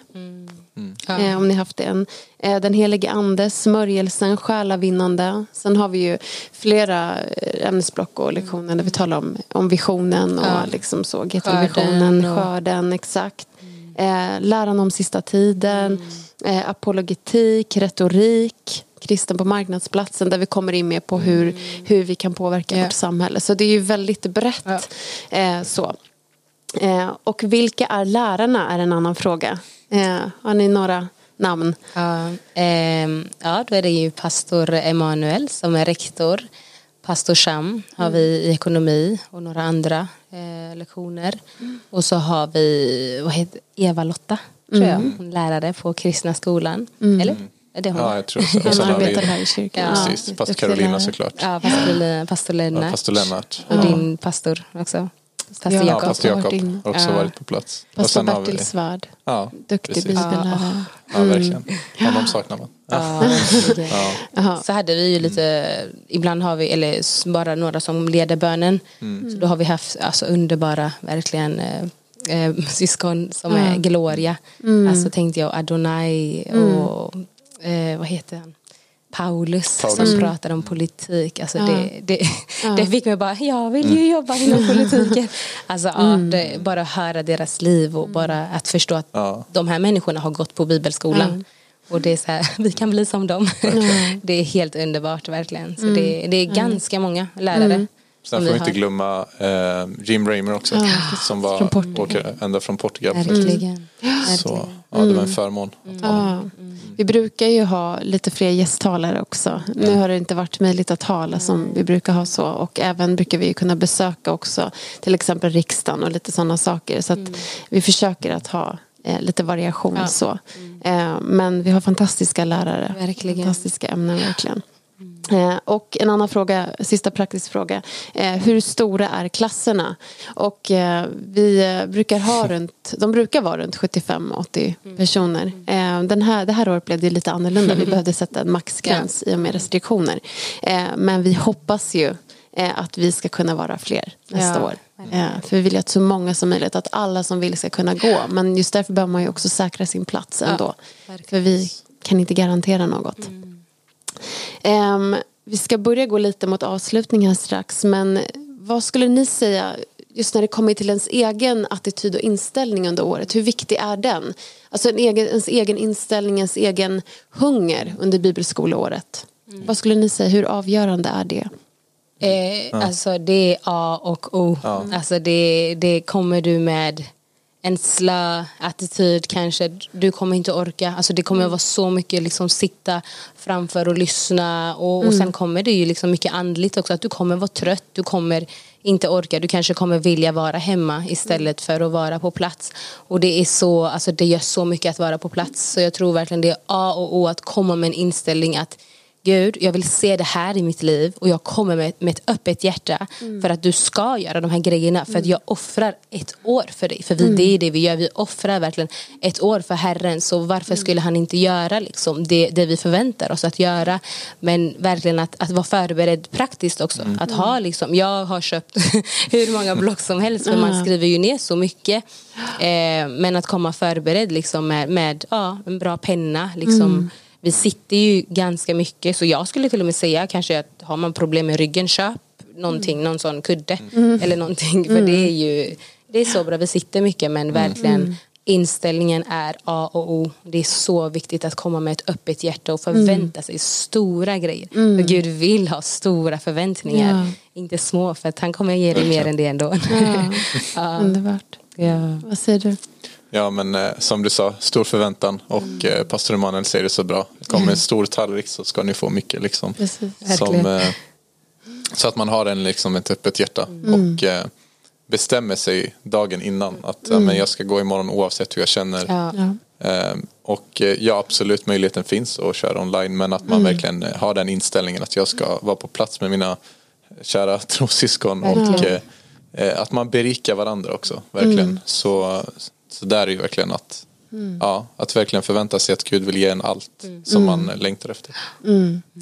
Ja. Eh, om ni haft en. Eh, den helige ande, smörjelsen, själavinnande. Sen har vi ju flera eh, ämnesblock och lektioner där vi talar om, om visionen och Ja. liksom så. Skörden GT-visionen, och- skörden, exakt. Eh, läran om sista tiden, eh, apologetik, retorik, kristen på marknadsplatsen där vi kommer in mer på hur, hur vi kan påverka Ja. vårt samhälle. Så det är ju väldigt brett. Ja. Eh, så. Eh, och vilka är lärarna är en annan fråga. Eh, har ni några namn? Ja, ehm, ja, då är det ju pastor Emanuel som är rektor. Pastor Sham har vi i ekonomi och några andra eh, lektioner. Och så har vi vad heter, Eva-Lotta, tror jag, hon är lärare på kristna skolan. Eller? Är det hon? Ja, jag tror så. Och sen har vi, arbetar här i kyrkan. Ja, precis, pastor Carolina såklart. Ja, pastor, pastor Lennart. Ja, pastor Lennart. Och din pastor också. Pastor Ja, Ja, Jakob. pastor Jakob har också Ja. varit på plats. Pastor har vi, Bertil Svärd, ja, duktig precis. bibellärare. Ja, verkligen. Honom saknar man. Ja. Jaha. Så hade vi ju lite, ibland har vi, eller bara några som leder bönen. Så då har vi haft alltså, underbara, verkligen eh, eh, syskon som är Gloria. Alltså tänkte jag Adonai och eh, vad heter han? Paulus, Paulus. som pratar om politik. Alltså Ja. det, det, det fick mig bara, jag vill ju jobba inom politiken. Alltså ja, det, bara höra deras liv och bara att förstå att Ja. de här människorna har gått på bibelskolan. Och det är så här, vi kan bli som dem. Det är helt underbart verkligen. Så det, det är ganska många lärare. Sen får vi inte har. glömma eh, Jim Raymer också. som var, Från Portugal. åker ända från Portugal. Verkligen. Så ja, det var en förmån. Ja. Vi brukar ju ha lite fler gästtalare också. Nu har det inte varit möjligt att tala som vi brukar ha så. Och även brukar vi kunna besöka också till exempel riksdagen och lite sådana saker. Så att vi försöker att ha eh, lite variation Ja. så. Eh, men vi har fantastiska lärare. Verkligen. Fantastiska ämnen verkligen. Eh, och en annan fråga, sista praktisk fråga. Eh, hur stora är klasserna? Och eh, vi eh, brukar ha runt, de brukar vara runt 75-80 personer. Eh, den här, det här året blev det lite annorlunda. Vi behövde sätta en maxgräns i och med restriktioner. Eh, men vi hoppas ju att vi ska kunna vara fler nästa Ja, år. Eh, för vi vill ju att så många som möjligt, att alla som vill ska kunna gå. Men just därför behöver man ju också säkra sin plats ändå. verkligen. för vi kan inte garantera något. Ehm, vi ska börja gå lite mot avslutning här strax. Men vad skulle ni säga just när det kommer till ens egen attityd och inställning under året? Hur viktig är den? Alltså en egen, ens egen inställning, ens egen hunger under bibelskoleåret. Vad skulle ni säga, hur avgörande är det? Eh, Alltså det är A och O. Alltså det, det kommer du med en slö attityd kanske. Du kommer inte orka. Alltså det kommer att vara så mycket liksom sitta framför och lyssna. Och, och sen kommer det ju liksom mycket andligt också. Att du kommer vara trött. Du kommer inte orka. Du kanske kommer vilja vara hemma istället för att vara på plats. Och det är så, alltså det gör så mycket att vara på plats. Så jag tror verkligen det är A och O att komma med en inställning att Gud, jag vill se det här i mitt liv och jag kommer med, med ett öppet hjärta för att du ska göra de här grejerna för att jag offrar ett år för dig. För vi, det är det vi gör, vi offrar verkligen ett år för Herren så varför skulle han inte göra liksom, det, det vi förväntar oss att göra. Men verkligen att, att vara förberedd praktiskt också. Att ha liksom, jag har köpt hur många block som helst för man skriver ju ner så mycket. Eh, men att komma förberedd liksom med, med ja, en bra penna liksom vi sitter ju ganska mycket så jag skulle till och med säga kanske att har man problem med ryggen köp någonting, någon sån kudde eller någonting för det är ju det är så bra, vi sitter mycket men verkligen inställningen är A och O. Det är så viktigt att komma med ett öppet hjärta och förvänta sig stora grejer. För Gud vill ha stora förväntningar, Ja. inte små för att han kommer ge dig mer än det ändå. Ja, underbart. ja. Vad säger du? Ja men eh, som du sa, stor förväntan och Mm. eh, pastor Emanuel säger det så bra. Det kommer en stor tallrik så ska ni få mycket liksom. Precis. Som, eh, så att man har en, liksom, ett öppet hjärta Mm. och eh, bestämmer sig dagen innan att ja, men jag ska gå imorgon oavsett hur jag känner. Ja. Ja. Eh, och eh, ja, absolut möjligheten finns att köra online men att man verkligen eh, har den inställningen att jag ska vara på plats med mina kära trossyskon och att man berikar varandra också, verkligen. Så, så där är ju verkligen att, ja, att verkligen förvänta sig att Gud vill ge en allt som man längtar efter.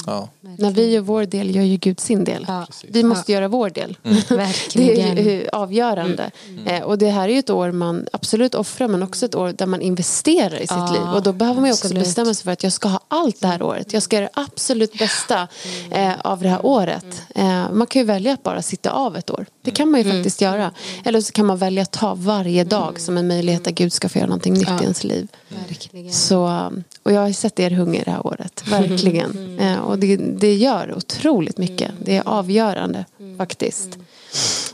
Ja. När vi gör vår del gör ju Gud sin del. Ja. Vi måste göra vår del. Verkligen. Det är ju avgörande. Eh, och det här är ju ett år man absolut offrar men också ett år där man investerar i sitt Ja, liv. Och då behöver man ju också absolut. bestämma sig för att jag ska ha allt det här året. Jag ska göra det absolut bästa eh, av det här året. Eh, man kan ju välja att bara sitta av ett år. Det kan man ju faktiskt göra. Eller så kan man välja att ta varje dag som en möjlighet att Gud ska få göra någonting nytt i ens liv. Verkligen. Så, och jag har sett er hunger det här året, verkligen. Eh, och det, det gör otroligt mycket. Det är avgörande faktiskt.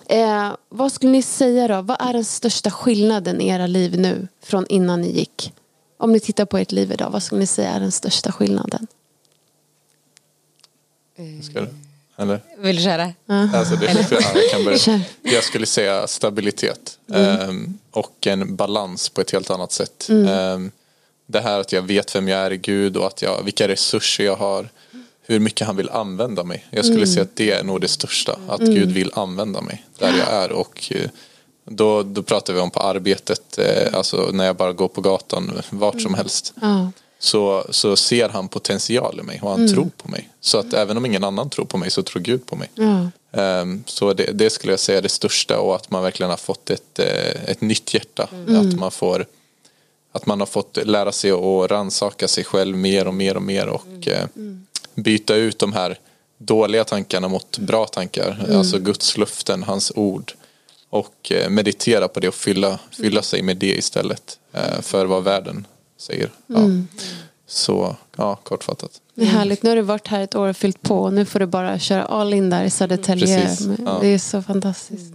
Eh, vad skulle ni säga då? Vad är den största skillnaden i era liv nu från innan ni gick? Om ni tittar på ert liv idag, vad skulle ni säga är den största skillnaden? Ska du? Eller? Vill du köra? Alltså det, ja, jag, kan börja. Jag skulle säga stabilitet ehm, och en balans på ett helt annat sätt. Ehm, det här att jag vet vem jag är i Gud och att jag, vilka resurser jag har. Hur mycket han vill använda mig. Jag skulle säga att det är nog det största. Att Gud vill använda mig där jag är. Och eh, då, då pratar vi om på arbetet, eh, alltså när jag bara går på gatan, vart som helst Ja. Så, så ser han potential i mig och han tror på mig. Så att även om ingen annan tror på mig så tror Gud på mig. Ja. Ehm, så det, det skulle jag säga är det största och att man verkligen har fått ett, eh, ett nytt hjärta. Att man får att man har fått lära sig att rannsaka sig själv mer och mer och mer och eh, byta ut de här dåliga tankarna mot bra tankar. Alltså Guds luften, hans ord. Och eh, meditera på det och fylla, fylla sig med det istället för vad världen säger. Ja. Så, ja, kortfattat. Det är härligt. Nu har du varit här ett år och fyllt på. Och nu får du bara köra all in där i Södertälje. Precis, ja. Det är så fantastiskt.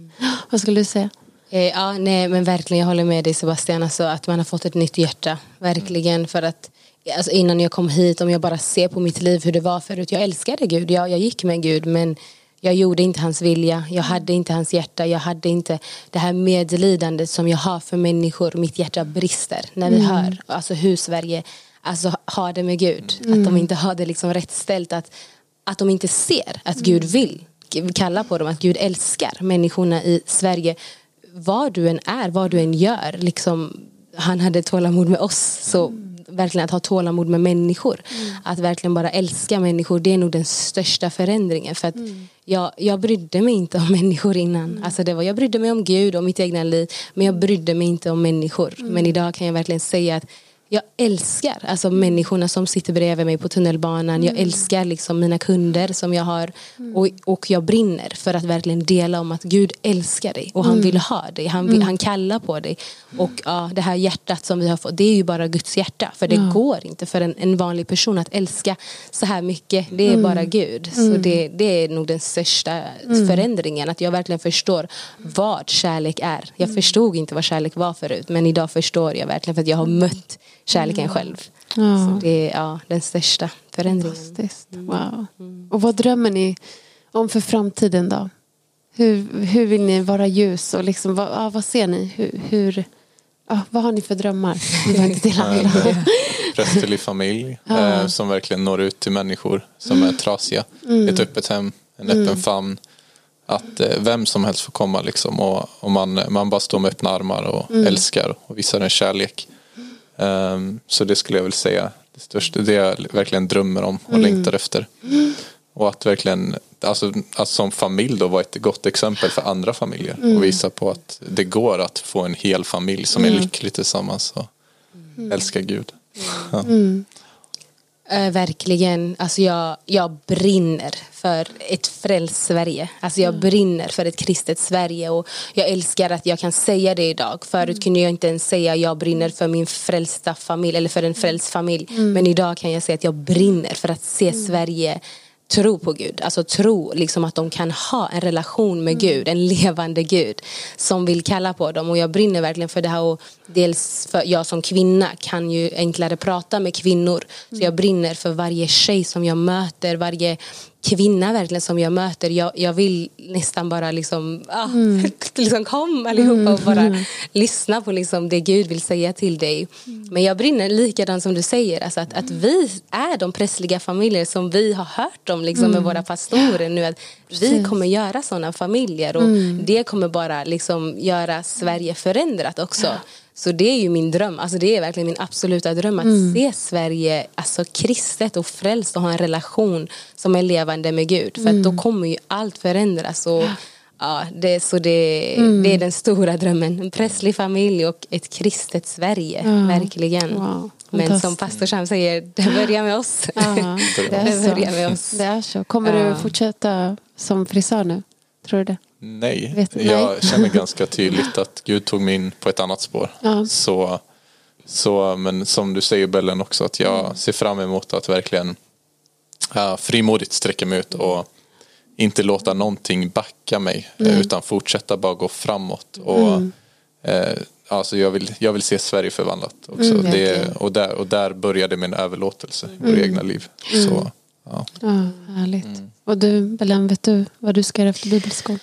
Vad skulle du säga? Eh, Ja, nej, men verkligen, jag håller med dig Sebastian, alltså, att man har fått ett nytt hjärta. Verkligen, för att alltså, innan jag kom hit, om jag bara ser på mitt liv hur det var förut, jag älskade Gud, jag, jag gick med Gud, men jag gjorde inte hans vilja, jag hade inte hans hjärta, jag hade inte det här medlidandet som jag har för människor, mitt hjärta brister när vi hör alltså, hur Sverige alltså, har det med Gud, att de inte har det liksom rätt ställt, att, att de inte ser att Gud vill kalla på dem, att Gud älskar människorna i Sverige. Vad du än är, vad du än gör. Liksom, han hade tålamod med oss. Så verkligen att ha tålamod med människor. Att verkligen bara älska människor. Det är nog den största förändringen. För att jag, jag brydde mig inte om människor innan. Alltså det var, jag brydde mig om Gud och mitt egna liv. Men jag brydde mig inte om människor. Men idag kan jag verkligen säga att jag älskar alltså människorna som sitter bredvid mig på tunnelbanan. Jag älskar liksom mina kunder som jag har. Och, och jag brinner för att verkligen dela om att Gud älskar dig. Och han vill ha dig. Han, vill, han kallar på dig. Och ja, det här hjärtat som vi har fått. Det är ju bara Guds hjärta. För det går inte för en, en vanlig person att älska så här mycket. Det är bara Gud. Så det, det är nog den största förändringen. Att jag verkligen förstår vad kärlek är. Jag förstod inte vad kärlek var förut. Men idag förstår jag verkligen för att jag har mött kärleken själv. Ja. Så det är ja, den största förändringen. Fantastiskt. Wow. Och vad drömmer ni om för framtiden då? Hur, hur vill ni vara ljus och liksom, vad, ja, vad ser ni? Hur, hur, ja, vad har ni för drömmar? Ni behöver inte dela alla. prästerlig familj eh, som verkligen når ut till människor som är trasiga. Ett öppet hem, en öppen famn. Att eh, vem som helst får komma liksom och, och man, man bara står med öppna armar och älskar och visar en kärlek. Ehm, så det skulle jag väl säga det största, det jag verkligen drömmer om och längtar efter. Och att verkligen, alltså att som familj då vara ett gott exempel för andra familjer och visa på att det går att få en hel familj som är lycklig tillsammans och älskar Gud. Ja. Eh, verkligen. Alltså jag, jag brinner för ett frälst Sverige. Alltså jag brinner för ett kristet Sverige. Och jag älskar att jag kan säga det idag. Förut kunde jag inte ens säga jag brinner för min frälsta familj eller för en frälst familj. Men idag kan jag säga att jag brinner för att se Sverige tro på Gud. Alltså tro liksom att de kan ha en relation med Gud, en levande Gud som vill kalla på dem. Och jag brinner verkligen för det här och dels för jag som kvinna kan ju enklare prata med kvinnor. Så jag brinner för varje tjej som jag möter, varje kvinna verkligen som jag möter. Jag, jag vill nästan bara liksom, ah, mm. liksom kom allihopa och bara mm. lyssna på liksom det Gud vill säga till dig. Mm. Men jag brinner likadant som du säger, alltså att, att vi är de prästliga familjer som vi har hört om liksom, med mm. våra pastorer nu. Att vi kommer göra sådana familjer och mm. det kommer bara liksom göra Sverige förändrat också. Så det är ju min dröm, alltså det är verkligen min absoluta dröm att mm. se Sverige alltså kristet och frälst och ha en relation som är levande med Gud. För mm. då kommer ju allt förändras. Och, ja. ja det, så det, mm. det är den stora drömmen. En prästlig familj och ett kristet Sverige, ja. verkligen. Wow. Men som pastor Sam säger, det börjar med oss. Ja, det, är det börjar med oss. Det är så. Kommer du fortsätta som frisör nu? Tror du det? Nej, Vet, jag nej. känner ganska tydligt att Gud tog mig in på ett annat spår. Ja. Så, så, men som du säger Bellen också, att jag mm. ser fram emot att verkligen uh, frimodigt sträcka mig ut och inte låta någonting backa mig mm. utan fortsätta bara gå framåt. Och, mm. uh, alltså jag, vill, jag vill se Sverige förvandlat också. Mm, det, och, där, och där började min överlåtelse i mm. våra egna liv. Så, mm. ja. ja, härligt. Och du Belen, vet du vad du ska göra efter bibelskolan?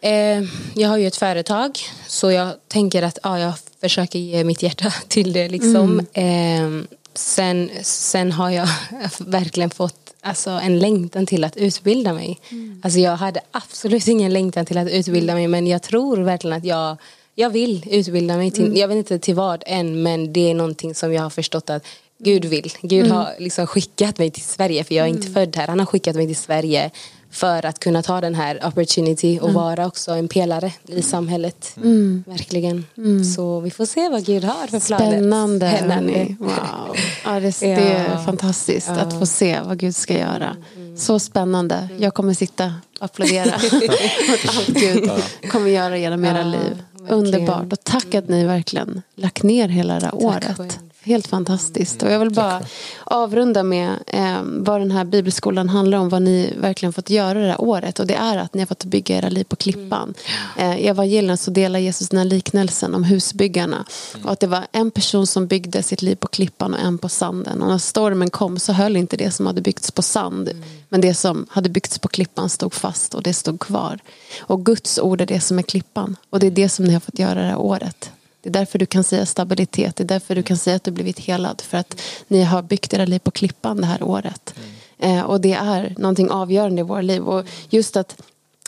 Eh, jag har ju ett företag så jag tänker att ja, jag försöker ge mitt hjärta till det. Liksom. Mm. Eh, sen, sen har jag verkligen fått alltså, en längtan till att utbilda mig. Mm. Alltså, jag hade absolut ingen längtan till att utbilda mig men jag tror verkligen att jag jag vill utbilda mig till, mm. jag vet inte till vad än men det är någonting som jag har förstått att Gud vill. Gud mm. har liksom skickat mig till Sverige för jag är inte mm. född här. Han har skickat mig till Sverige för att kunna ta den här opportunity och mm. vara också en pelare i samhället. Mm. Verkligen. Mm. Så vi får se vad Gud har för planer. Spännande. Spännande. Wow. Ja, det, det är fantastiskt ja. att få se vad Gud ska göra. Mm. Så spännande. Mm. Jag kommer sitta och applådera åt allt Gud kommer göra genom era liv. Underbart. Och tack att ni verkligen lagt ner hela det här året. Helt fantastiskt. Och jag vill bara avrunda med eh, vad den här bibelskolan handlar om. Vad ni verkligen fått göra det här året. Och det är att ni har fått bygga era liv på klippan. Mm. Eh, I evangelierna så delar Jesus den här liknelsen om husbyggarna. Mm. Och att det var en person som byggde sitt liv på klippan och en på sanden. Och när stormen kom så höll inte det som hade byggts på sand. Mm. Men det som hade byggts på klippan stod fast och det stod kvar. Och Guds ord är det som är klippan. Och det är det som ni har fått göra det här året. Det är därför du kan säga stabilitet. Det är därför du kan säga att du blivit helad. För att ni har byggt era liv på klippan det här året. Mm. Eh, och det är någonting avgörande i våra liv. Och just att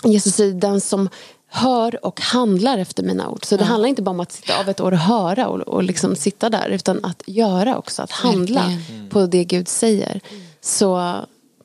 Jesus säger den som hör och handlar efter mina ord. Så det handlar inte bara om att sitta av ett år och höra och, och liksom sitta där. Utan att göra också. Att handla mm. på det Gud säger. Så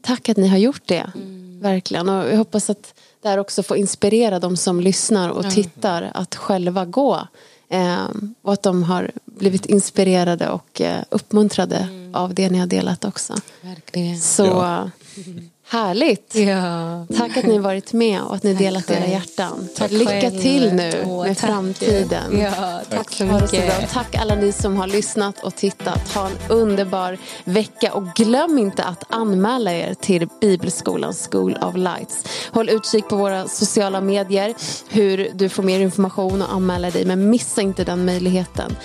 tack att ni har gjort det. Mm. Verkligen. Och jag hoppas att det här också får inspirera de som lyssnar och tittar att själva gå Eh, och att de har blivit inspirerade och eh, uppmuntrade mm. av det ni har delat också. Verkligen. Så ja. Härligt! Ja. Tack att ni varit med och att ni tack delat själv. era hjärtan. Tack Lycka själv. till nu Åh, med tack. framtiden. Ja, tack, tack så mycket. Tack alla ni som har lyssnat och tittat. Ha en underbar vecka och glöm inte att anmäla er till Bibelskolans School of Lights. Håll utkik på våra sociala medier hur du får mer information och anmäla dig men missa inte den möjligheten.